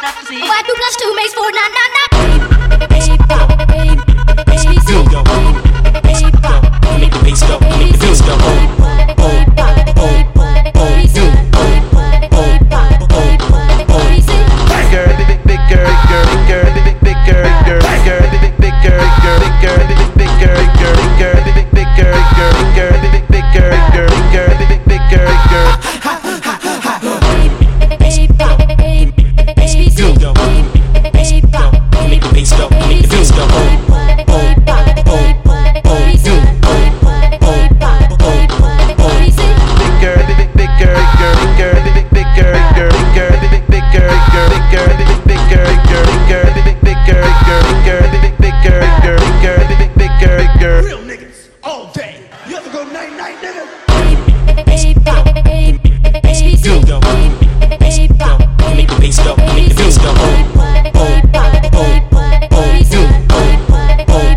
Why two plus makes four? Make the bass go. Make the bass go. Oh, oh, oh, oh, oh, oh. Oh, oh, oh, oh, oh. Big girl, big girl, big girl, big girl. Bigger, bigger. Real niggas all day. You ever go night night, nigga? Feel go. Go. Make the bass go. Make the bass go. Oh, oh, oh, oh, feel. Oh, oh, oh,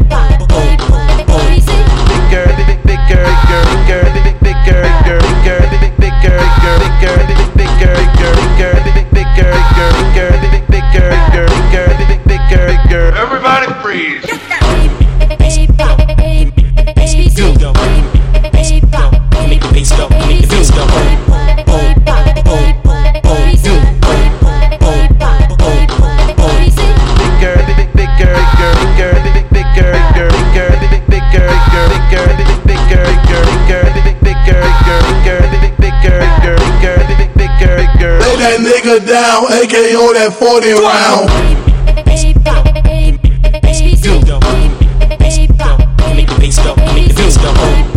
oh. Bigger, Lay that nigga down, AKO that 40 round. Feel go. Go. Make the bass go. Make the bass go.